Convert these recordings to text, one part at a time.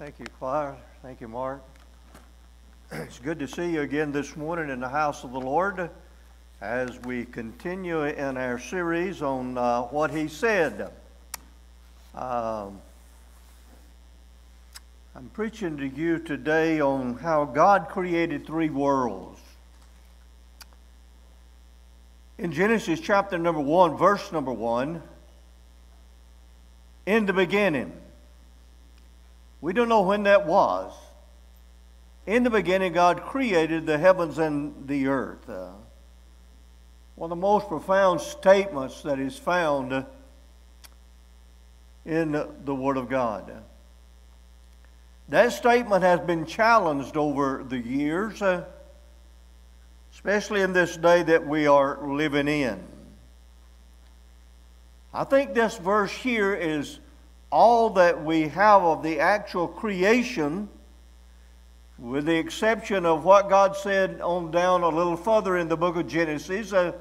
Thank you, choir. Thank you, Mark. It's good to see you again this morning in the house of the Lord as we continue in our series on uh, what He said. Um, I'm preaching to you today on how God created three worlds. In Genesis chapter number one, verse number one, in the beginning, we don't know when that was. In the beginning, God created the heavens and the earth. Uh, one of the most profound statements that is found in the Word of God. That statement has been challenged over the years, uh, especially in this day that we are living in. I think this verse here is all that we have of the actual creation, with the exception of what God said on down a little further in the book of Genesis, uh,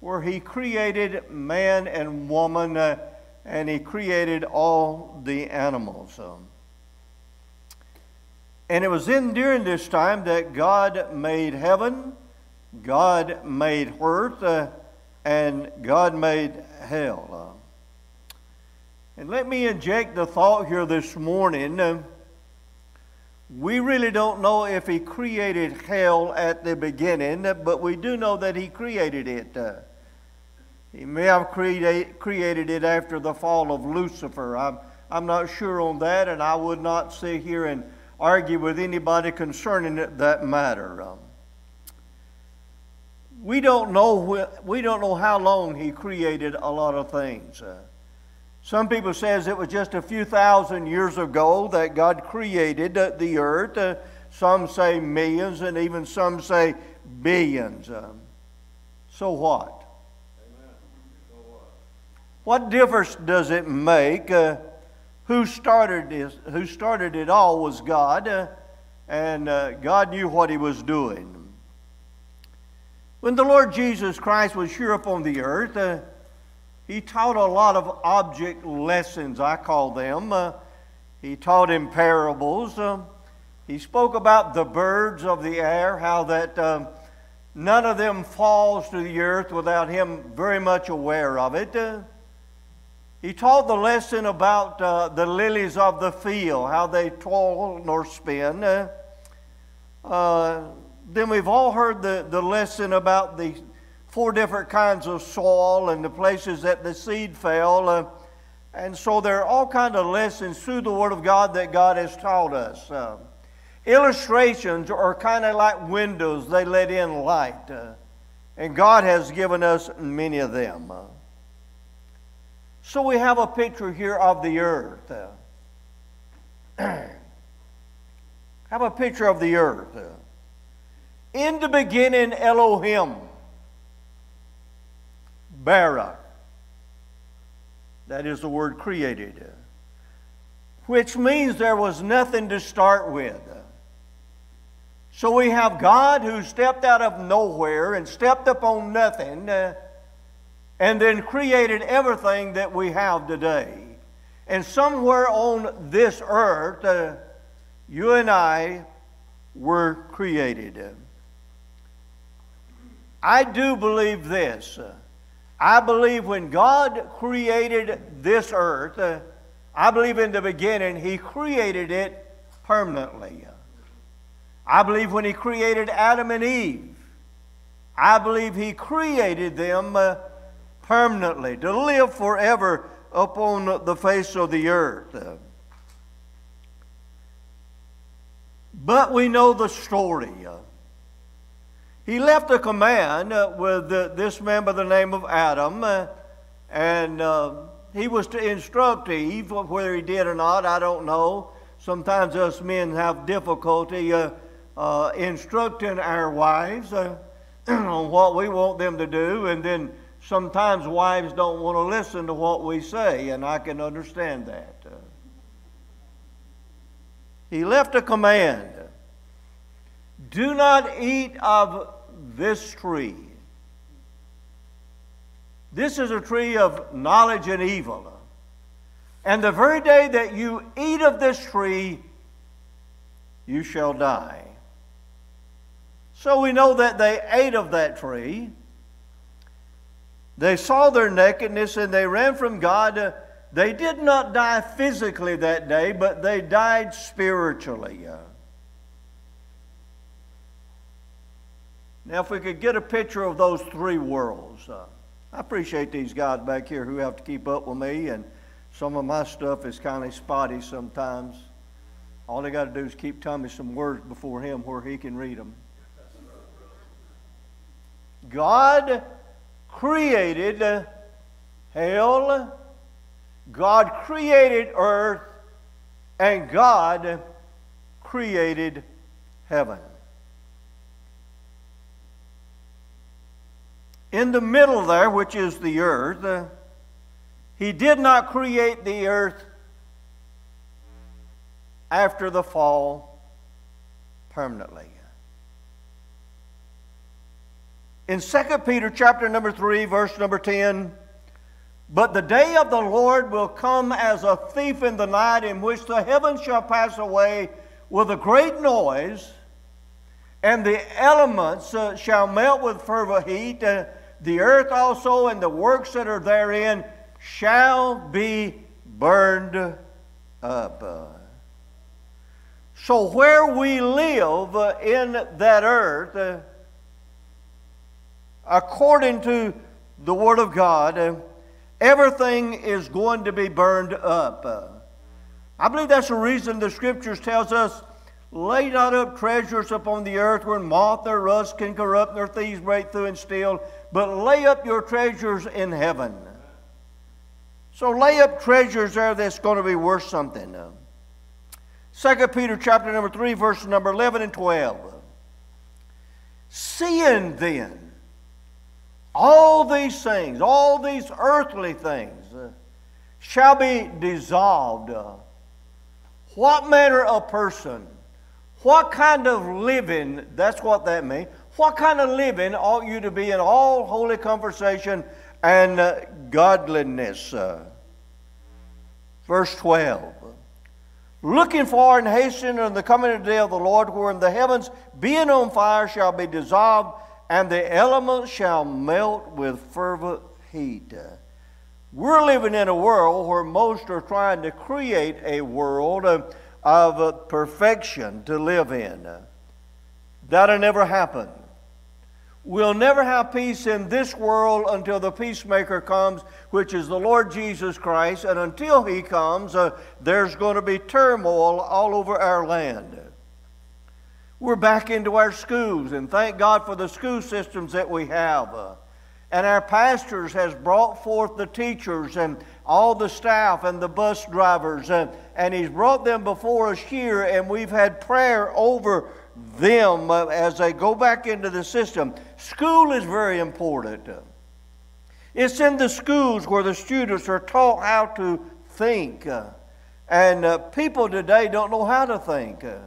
where He created man and woman uh, and He created all the animals. Um, and it was in during this time that God made heaven, God made earth, uh, and God made hell. And let me inject the thought here this morning. Uh, we really don't know if he created hell at the beginning, but we do know that he created it. Uh, he may have create, created it after the fall of Lucifer. I'm, I'm not sure on that, and I would not sit here and argue with anybody concerning that matter. Um, we don't know we don't know how long he created a lot of things. Uh, some people says it was just a few thousand years ago that God created the earth. Uh, some say millions, and even some say billions. Um, so what? So what? What difference does it make? Uh, who started this? Who started it all was God, uh, and uh, God knew what He was doing. When the Lord Jesus Christ was here upon the earth, uh, he taught a lot of object lessons, I call them. Uh, he taught in parables. Uh, he spoke about the birds of the air, how that um, none of them falls to the earth without him very much aware of it. Uh, he taught the lesson about uh, the lilies of the field, how they toil nor spin. Uh, uh, then we've all heard the, the lesson about the four different kinds of soil and the places that the seed fell. Uh, and so there are all kinds of lessons through the Word of God that God has taught us. Uh, illustrations are kind of like windows, they let in light. Uh, and God has given us many of them. Uh. so we have a picture here of the earth. Uh. have a picture of the earth. Uh. In the beginning, Elohim bara. That is the word created, which means there was nothing to start with. So we have God who stepped out of nowhere and stepped upon nothing uh, and then created everything that we have today. And somewhere on this earth, uh, you and I were created. I do believe this. Uh, I believe when God created this earth, uh, I believe in the beginning He created it permanently. I believe when He created Adam and Eve, I believe He created them uh, permanently to live forever upon the face of the earth. But we know the story. He left a command uh, with this man by the name of Adam, uh, and uh, he was to instruct Eve, whether he did or not, I don't know. Sometimes us men have difficulty instructing our wives on what we want them to do, and then sometimes wives don't want to listen to what we say, and I can understand that. he left a command do not eat of this tree. This is a tree of knowledge and evil. And the very day that you eat of this tree, you shall die. So we know that they ate of that tree. They saw their nakedness and they ran from God. They did not die physically that day, but they died spiritually. Now, if we could get a picture of those three worlds, uh, I appreciate these guys back here who have to keep up with me, and some of my stuff is kind of spotty sometimes. All they got to do is keep telling me some words before him where he can read them. God created hell, God created earth, and God created heaven. In the middle there, which is the earth, uh, he did not create the earth after the fall permanently. In 2 Peter chapter number 3 verse number 10, but the day of the Lord will come as a thief in the night in which the heavens shall pass away with a great noise and the elements uh, shall melt with fervent heat uh, the earth also and the works that are therein shall be burned up. So, where we live in that earth, according to the Word of God, everything is going to be burned up. I believe that's the reason the Scriptures tells us, lay not up treasures upon the earth where moth or rust can corrupt, nor thieves break through and steal, but lay up your treasures in heaven. So lay up treasures there that's going to be worth something. 2 Peter chapter number 3, verse number 11 and 12. Seeing then all these things, all these earthly things, uh, shall be dissolved. What manner of person, what kind of living, that's what that means, what kind of living ought you to be in all holy conversation and uh, godliness? Uh, verse 12. Looking for and hastening on the coming of the day of the Lord, wherein the heavens, being on fire, shall be dissolved, and the elements shall melt with fervent heat. We're living in a world where most are trying to create a world of, of perfection to live in. That'll never happen. We'll never have peace in this world until the peacemaker comes, which is the Lord Jesus Christ. And until he comes, uh, there's going to be turmoil all over our land. We're back into our schools, and thank God for the school systems that we have. Uh, and our pastors has brought forth the teachers and all the staff and the bus drivers, and, and he's brought them before us here, and we've had prayer over them as they go back into the system. School is very important. It's in the schools where the students are taught how to think. Uh, and uh, people today don't know how to think. Uh,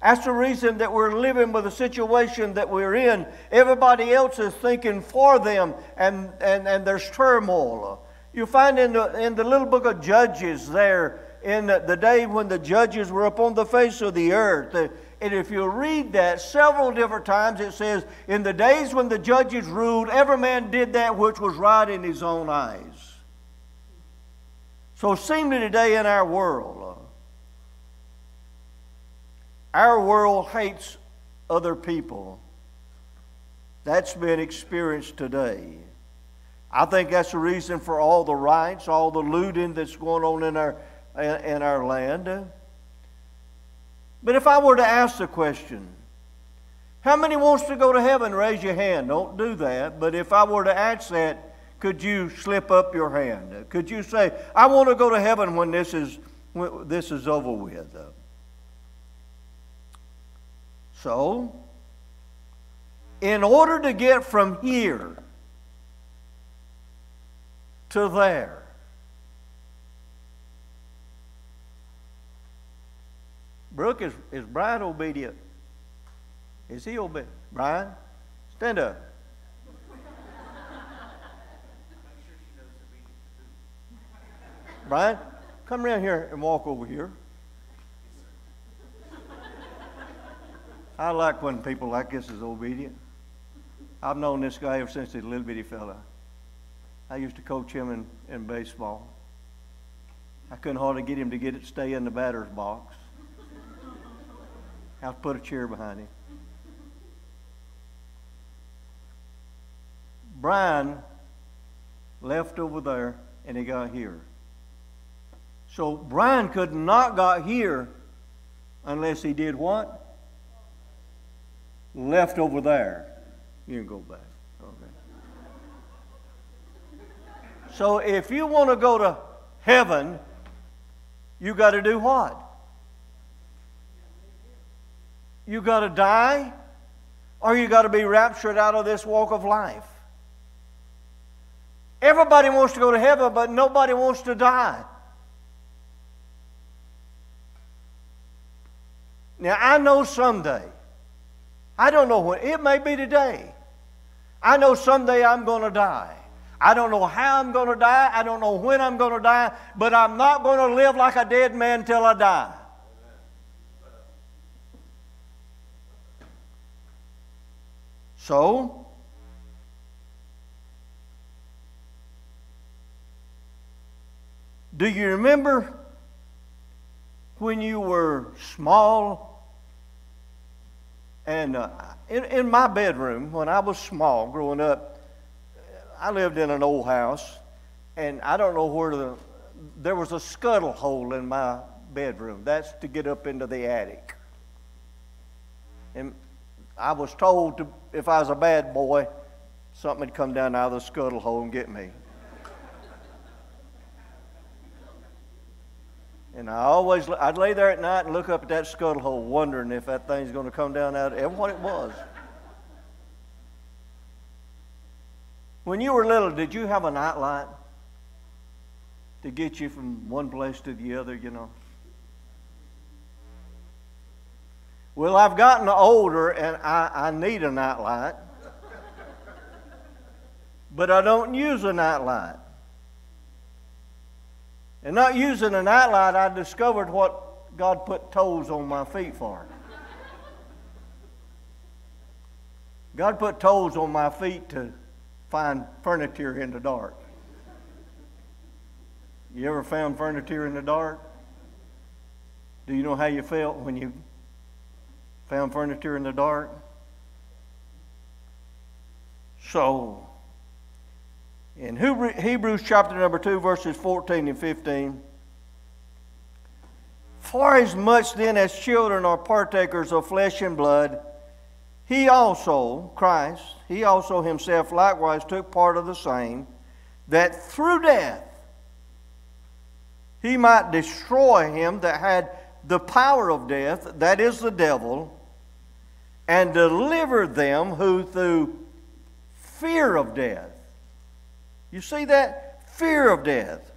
that's the reason that we're living with the situation that we're in. Everybody else is thinking for them, and, and, and there's turmoil. You find in the, in the little book of Judges there, in the day when the judges were upon the face of the earth, and if you read that several different times, it says, In the days when the judges ruled, every man did that which was right in his own eyes. So, seemingly today in our world, uh, our world hates other people. That's been experienced today. I think that's the reason for all the riots, all the looting that's going on in our, in our land. But if I were to ask the question, how many wants to go to heaven? Raise your hand. Don't do that. But if I were to ask that, could you slip up your hand? Could you say, I want to go to heaven when this is, when this is over with? So, in order to get from here to there, Brooke, is, is Brian obedient? Is he obedient? Brian, stand up. Brian, come around here and walk over here. I like when people like this is obedient. I've known this guy ever since he's a little bitty fella. I used to coach him in, in baseball. I couldn't hardly get him to get it stay in the batter's box. Have to put a chair behind him. Brian left over there and he got here. So Brian could not got here unless he did what? Left over there. You can go back. Okay. So if you want to go to heaven, you got to do what? You got to die, or you got to be raptured out of this walk of life. Everybody wants to go to heaven, but nobody wants to die. Now, I know someday, I don't know when, it may be today. I know someday I'm going to die. I don't know how I'm going to die. I don't know when I'm going to die, but I'm not going to live like a dead man till I die. So, do you remember when you were small? And uh, in, in my bedroom, when I was small growing up, I lived in an old house, and I don't know where the there was a scuttle hole in my bedroom. That's to get up into the attic. And I was told to, if I was a bad boy, something would come down out of the scuttle hole and get me. And I always, I'd lay there at night and look up at that scuttle hole, wondering if that thing's going to come down out. And what it was. When you were little, did you have a nightlight to get you from one place to the other? You know. Well, I've gotten older and I, I need a nightlight, but I don't use a nightlight. And not using a nightlight, I discovered what God put toes on my feet for. God put toes on my feet to find furniture in the dark. You ever found furniture in the dark? Do you know how you felt when you found furniture in the dark? So, in Hebrews chapter number 2, verses 14 and 15, for as much then as children are partakers of flesh and blood, he also, Christ, he also himself likewise took part of the same, that through death he might destroy him that had the power of death, that is the devil, and deliver them who through fear of death you see that? Fear of death.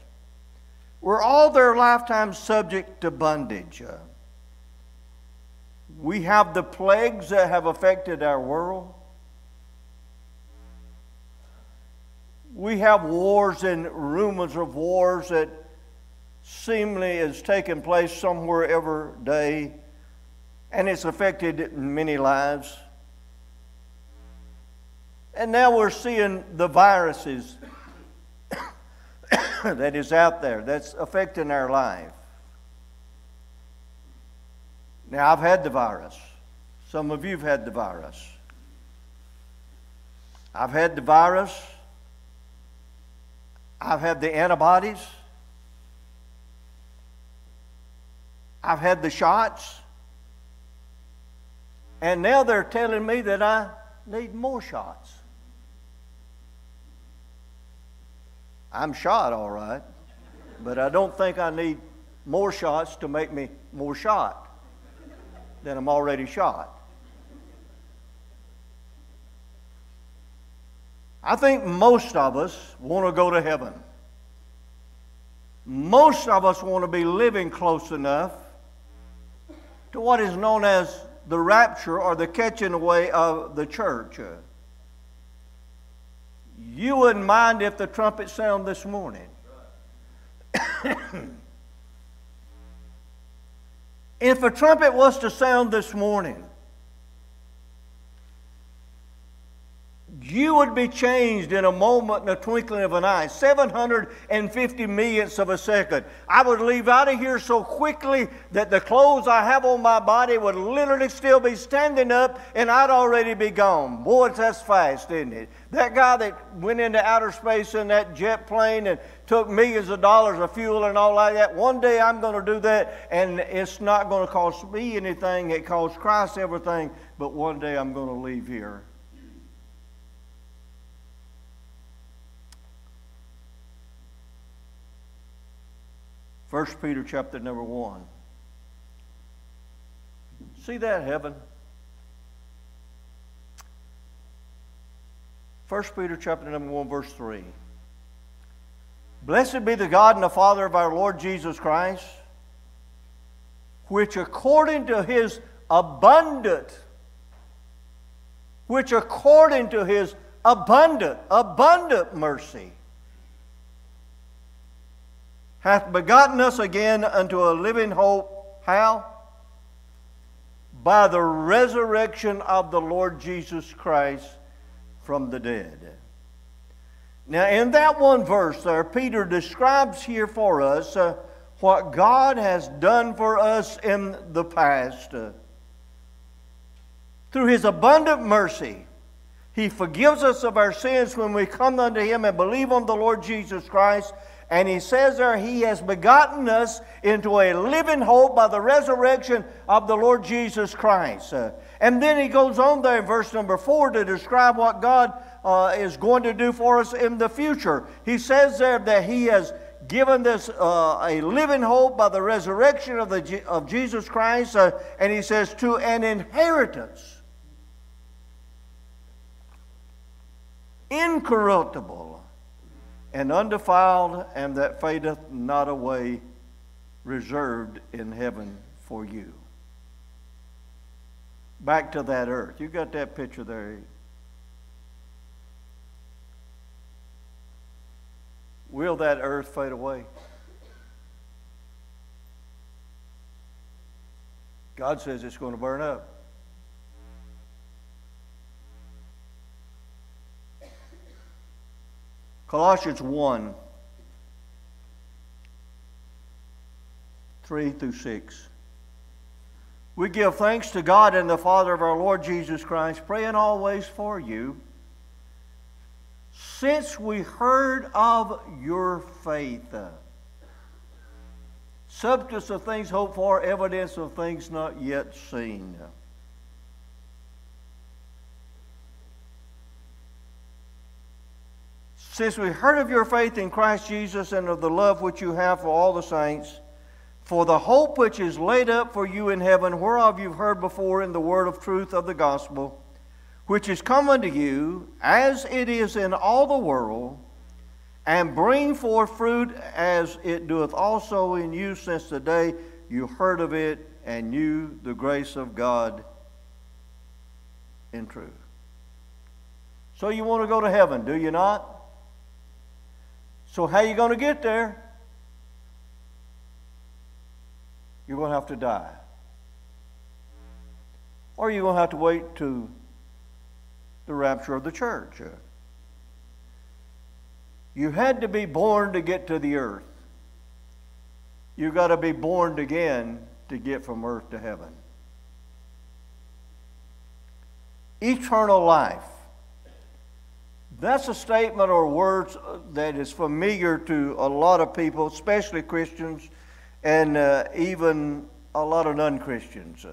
Were all their lifetime subject to bondage. Uh, we have the plagues that have affected our world. We have wars and rumors of wars that seemingly is taking place somewhere every day, and it's affected many lives. And now we're seeing the viruses that is out there that's affecting our life. Now, I've had the virus. Some of you have had the virus. I've had the virus. I've had the antibodies. I've had the shots. And now they're telling me that I need more shots. I'm shot all right, but I don't think I need more shots to make me more shot than I'm already shot. I think most of us want to go to heaven. Most of us want to be living close enough to what is known as the rapture or the catching away of the church. You wouldn't mind if the trumpet sound this morning. if a trumpet was to sound this morning, you would be changed in a moment, in a twinkling of an eye, 750 millionths of a second. I would leave out of here so quickly that the clothes I have on my body would literally still be standing up and I'd already be gone. Boy, that's fast, isn't it? That guy that went into outer space in that jet plane and took millions of dollars of fuel and all like that, one day I'm going to do that and it's not going to cost me anything. It costs Christ everything, but one day I'm going to leave here. 1 Peter chapter number 1. See that, heaven? 1 Peter chapter number 1, verse 3. Blessed be the God and the Father of our Lord Jesus Christ, which according to his abundant, which according to his abundant, abundant mercy, hath begotten us again unto a living hope. How? By the resurrection of the Lord Jesus Christ from the dead. Now, in that one verse there, Peter describes here for us uh, what God has done for us in the past. Uh, through his abundant mercy, he forgives us of our sins when we come unto him and believe on the Lord Jesus Christ and he says there, He has begotten us into a living hope by the resurrection of the Lord Jesus Christ. Uh, and then he goes on there in verse number four to describe what God uh, is going to do for us in the future. He says there that He has given us uh, a living hope by the resurrection of, the, of Jesus Christ, uh, and He says, to an inheritance incorruptible and undefiled, and that fadeth not away, reserved in heaven for you. Back to that earth. You got that picture there. Will that earth fade away? God says it's going to burn up. Colossians 1 3 through 6. We give thanks to God and the Father of our Lord Jesus Christ, praying always for you. Since we heard of your faith, substance of things hoped for, evidence of things not yet seen. Since we heard of your faith in Christ Jesus and of the love which you have for all the saints, for the hope which is laid up for you in heaven, whereof you've heard before in the word of truth of the gospel, which is come unto you, as it is in all the world, and bring forth fruit as it doeth also in you since the day you heard of it and knew the grace of God in truth. So you want to go to heaven, do you not? So, how are you going to get there? You're going to have to die. Or you're going to have to wait to the rapture of the church. You had to be born to get to the earth. You've got to be born again to get from earth to heaven. Eternal life that's a statement or words that is familiar to a lot of people, especially Christians and uh, even a lot of non Christians.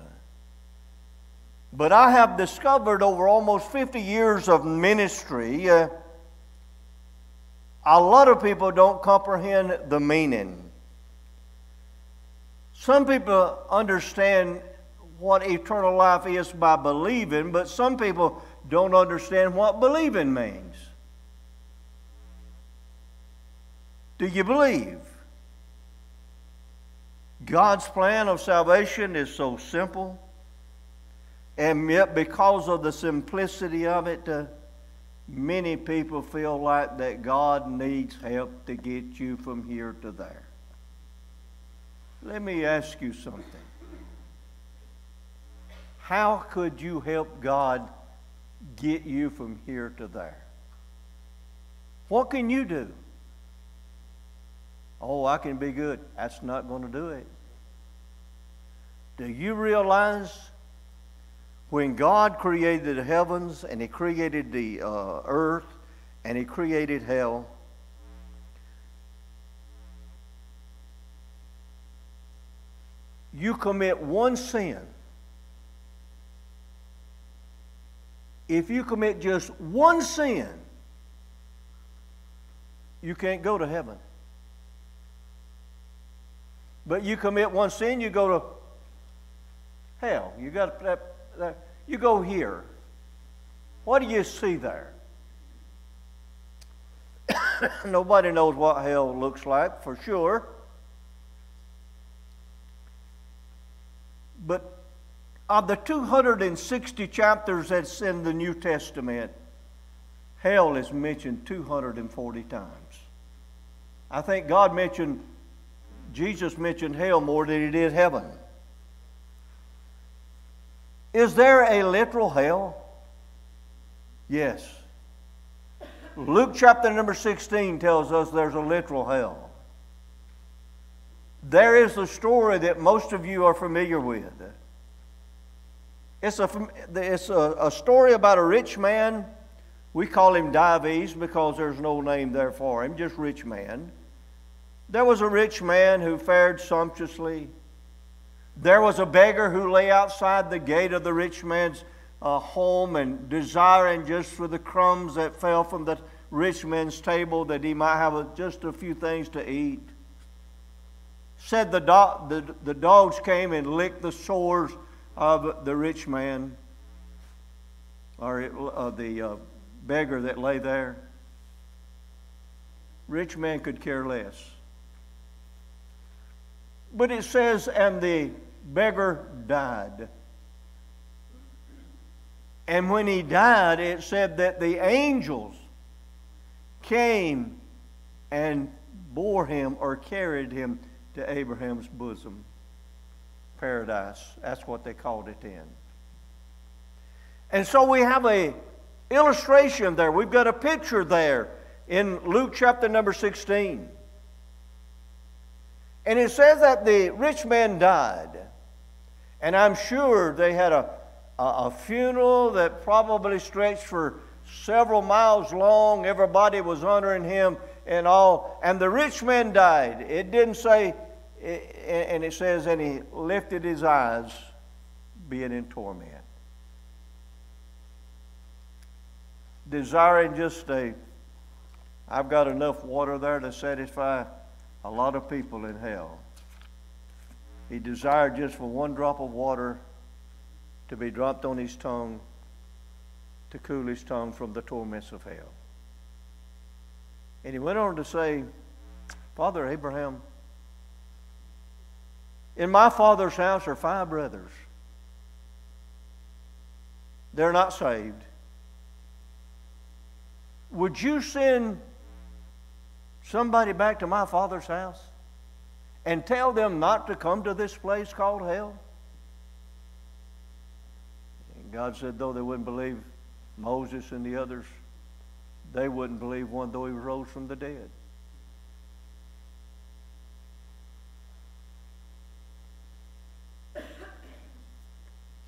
But I have discovered over almost 50 years of ministry, uh, a lot of people don't comprehend the meaning. Some people understand what eternal life is by believing, but some people don't understand what believing means. Do you believe? God's plan of salvation is so simple, and yet because of the simplicity of it, uh, many people feel like that God needs help to get you from here to there. Let me ask you something. How could you help God get you from here to there. What can you do? Oh, I can be good. That's not going to do it. Do you realize when God created the heavens and He created the uh, earth and He created hell? You commit one sin. If you commit just one sin, you can't go to heaven. But you commit one sin, you go to hell. You got that, that, you go here. What do you see there? Nobody knows what hell looks like for sure. But of the 260 chapters that's in the New Testament, hell is mentioned 240 times. I think God mentioned, Jesus mentioned hell more than he did heaven. Is there a literal hell? Yes. Luke chapter number 16 tells us there's a literal hell. There is a story that most of you are familiar with. It's a, it's a, a story about a rich man. We call him Dives because there's no name there for him, just rich man. There was a rich man who fared sumptuously. There was a beggar who lay outside the gate of the rich man's uh, home and desiring just for the crumbs that fell from the rich man's table that he might have a, just a few things to eat. Said the, do- the, the dogs came and licked the sores of the rich man or uh, the uh, beggar that lay there. Rich man could care less. But it says, and the beggar died. And when he died, it said that the angels came and bore him or carried him to Abraham's bosom. Paradise. That's what they called it then. And so we have a illustration there. We've got a picture there in Luke chapter number 16. And it says that the rich man died. And I'm sure they had a, a, a, funeral that probably stretched for several miles long. Everybody was honoring him and all. And the rich man died. It didn't say, and it says, and he lifted his eyes, being in torment. Desiring just a, I've got enough water there to satisfy a lot of people in hell. He desired just for one drop of water to be dropped on his tongue to cool his tongue from the torments of hell. And he went on to say, Father Abraham, in my father's house are five brothers. They're not saved. Would you send somebody back to my father's house and tell them not to come to this place called hell? And God said, though they wouldn't believe Moses and the others, they wouldn't believe one though he rose from the dead.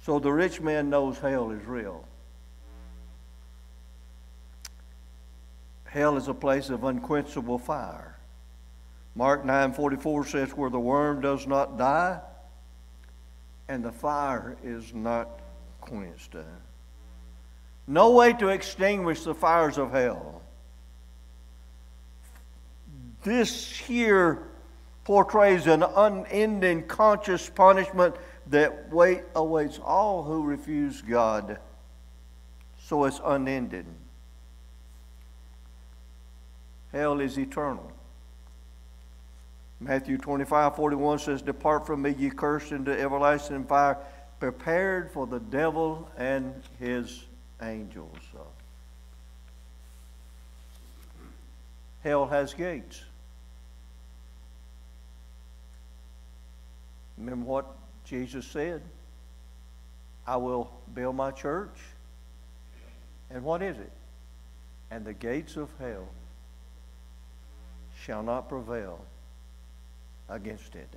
So the rich man knows hell is real. Hell is a place of unquenchable fire. Mark 9:44 says where the worm does not die and the fire is not quenched. No way to extinguish the fires of hell. This here portrays an unending conscious punishment that wait awaits all who refuse God. So it's unending. Hell is eternal. Matthew 25, 41 says, Depart from me, ye cursed, into everlasting fire, prepared for the devil and his angels. Hell has gates. Remember what Jesus said? I will build my church, And what is it? And the gates of hell shall not prevail against it.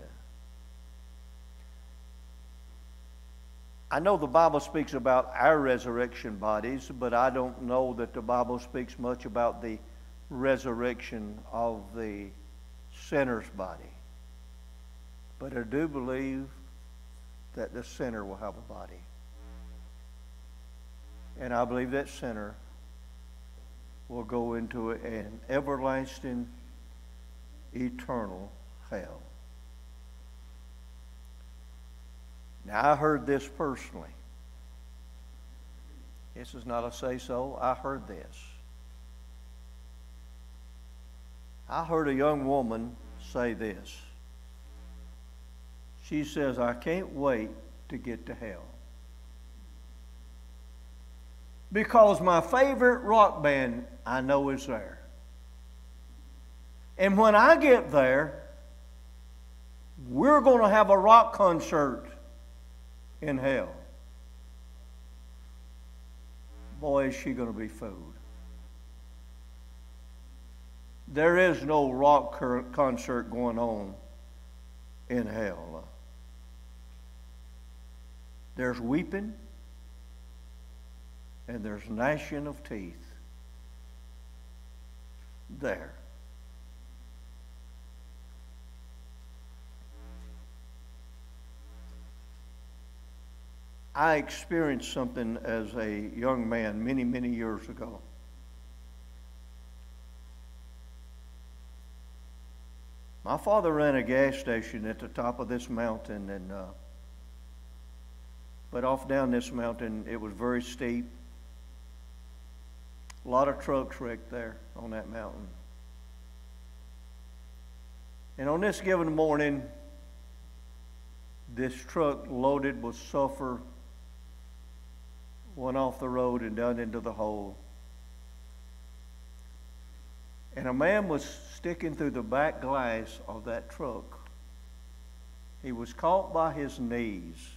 I know the Bible speaks about our resurrection bodies, but I don't know that the Bible speaks much about the resurrection of the sinner's body. But I do believe that the sinner will have a body. And I believe that sinner will go into an everlasting, eternal hell. Now, I heard this personally. This is not a say so. I heard this. I heard a young woman say this. She says, I can't wait to get to hell. Because my favorite rock band I know is there. And when I get there, we're going to have a rock concert in hell. Boy, is she going to be fooled. There is no rock concert going on in hell. There's weeping and there's gnashing of teeth there. I experienced something as a young man many, many years ago. My father ran a gas station at the top of this mountain, and uh, but off down this mountain, it was very steep. A lot of trucks wrecked there on that mountain. And on this given morning, this truck loaded with sulfur went off the road and down into the hole. And a man was sticking through the back glass of that truck. He was caught by his knees.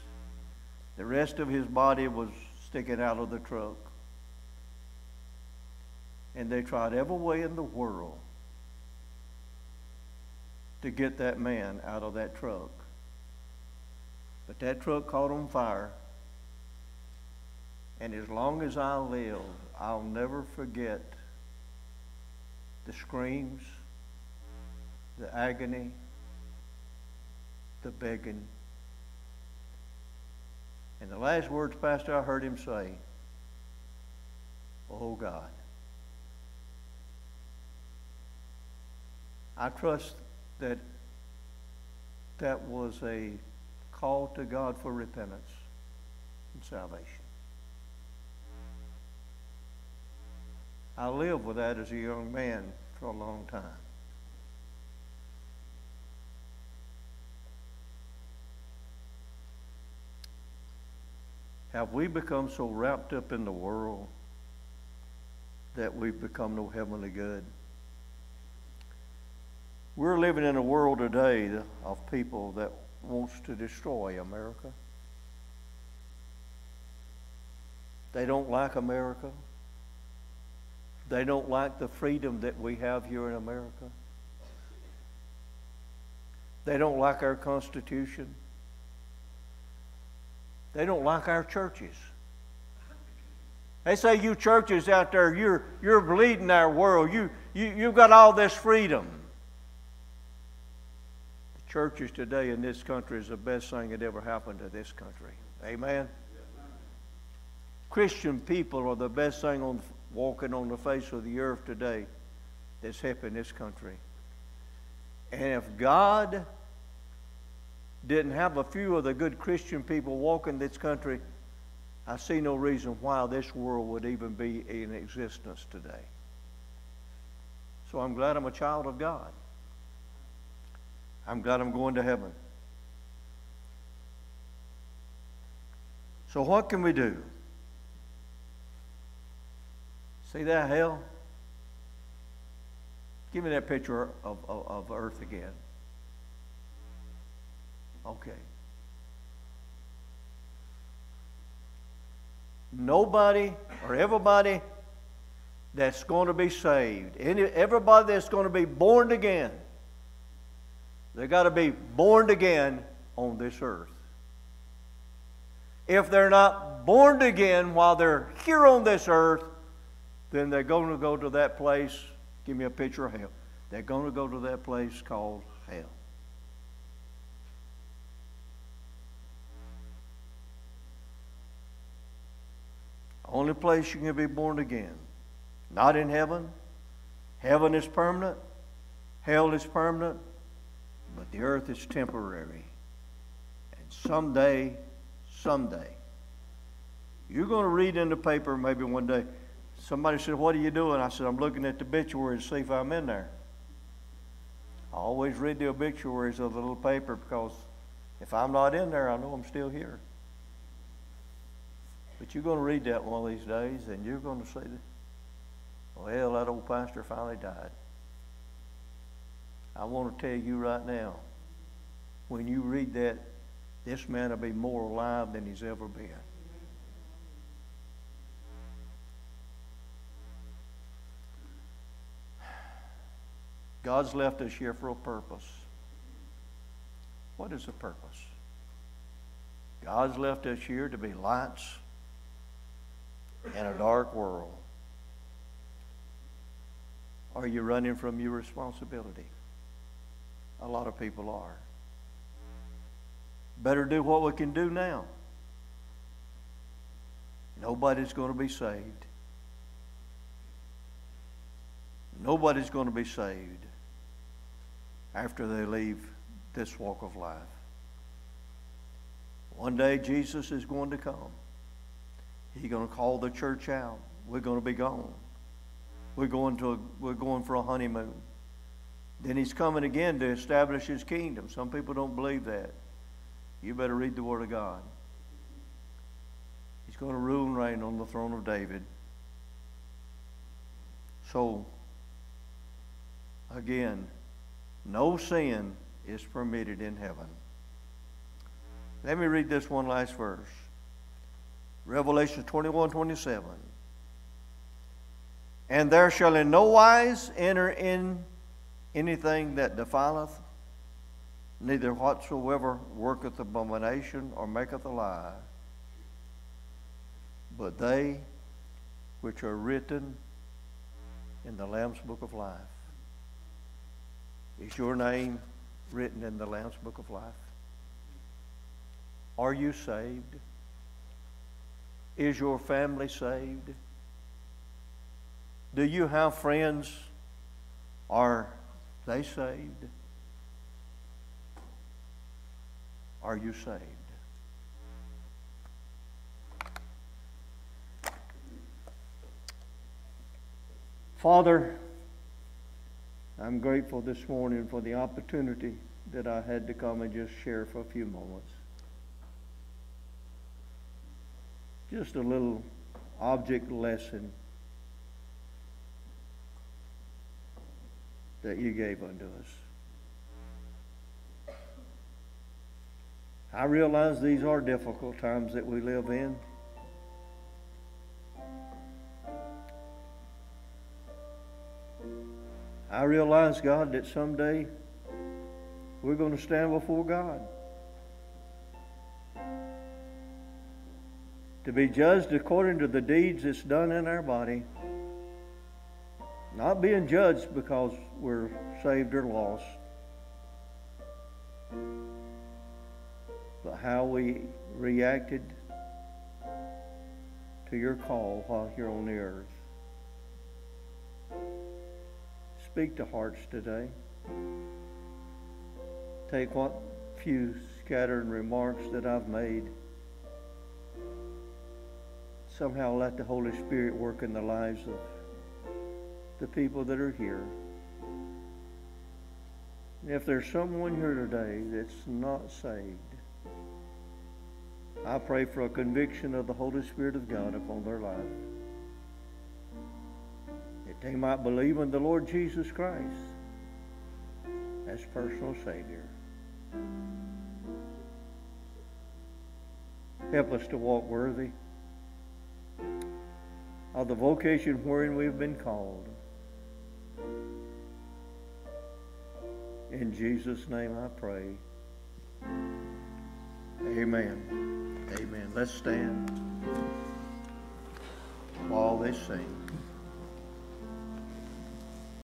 The rest of his body was sticking out of the truck. And they tried every way in the world to get that man out of that truck. But that truck caught on fire and as long as I live, I'll never forget the screams, the agony, the begging. And the last words, Pastor, I heard him say, Oh God. I trust that that was a call to God for repentance and salvation. I lived with that as a young man for a long time. Have we become so wrapped up in the world that we've become no heavenly good? We're living in a world today of people that wants to destroy America. They don't like America. They don't like the freedom that we have here in America. They don't like our Constitution. They don't like our churches. They say, you churches out there, you're, you're bleeding our world. You, you, you've got all this freedom. The churches today in this country is the best thing that ever happened to this country. Amen? Christian people are the best thing on walking on the face of the earth today that's helping this country. And if God didn't have a few of the good Christian people walking this country, I see no reason why this world would even be in existence today. So I'm glad I'm a child of God. I'm glad I'm going to heaven. So, what can we do? See that hell? Give me that picture of, of, of earth again. Okay. Nobody or everybody that's going to be saved, any, everybody that's going to be born again, they got to be born again on this earth. If they're not born again while they're here on this earth, then they're going to go to that place. Give me a picture of hell. They're going to go to that place called hell. Only place you can be born again. Not in heaven. Heaven is permanent. Hell is permanent. But the earth is temporary. And someday, someday, you're going to read in the paper maybe one day. Somebody said, What are you doing? I said, I'm looking at the obituary to see if I'm in there. I always read the obituaries of the little paper because if I'm not in there, I know I'm still here. But you're going to read that one of these days, and you're going to say, well, that old pastor finally died. I want to tell you right now, when you read that, this man will be more alive than he's ever been. God's left us here for a purpose. What is the purpose? God's left us here to be lights in a dark world? Are you running from your responsibility? A lot of people are. Better do what we can do now. Nobody's going to be saved. Nobody's going to be saved after they leave this walk of life. One day Jesus is going to come. He's going to call the church out. We're going to be gone. We're going, to a, we're going for a honeymoon. Then he's coming again to establish his kingdom. Some people don't believe that. You better read the Word of God. He's going to rule and reign on the throne of David. So, again, no sin is permitted in heaven. Let me read this one last verse. Revelation 21 27. And there shall in no wise enter in anything that defileth, neither whatsoever worketh abomination or maketh a lie, but they which are written in the Lamb's book of life. Is your name written in the Lamb's book of life? Are you saved? Is your family saved? Do you have friends? Are they saved? Are you saved? Father, I'm grateful this morning for the opportunity that I had to come and just share for a few moments. just a little object lesson that you gave unto us. I realize these are difficult times that we live in. I realize, God, that someday we're going to stand before God. to be judged according to the deeds that's done in our body. Not being judged because we're saved or lost, but how we reacted to your call while here on the earth. Speak to hearts today. Take what few scattered remarks that I've made somehow let the Holy Spirit work in the lives of the people that are here. If there's someone here today that's not saved, I pray for a conviction of the Holy Spirit of God upon their life. They might believe in the Lord Jesus Christ as personal Savior. Help us to walk worthy. of the vocation wherein we've been called. In Jesus' name I pray. Amen. Amen. Let's stand while they sing.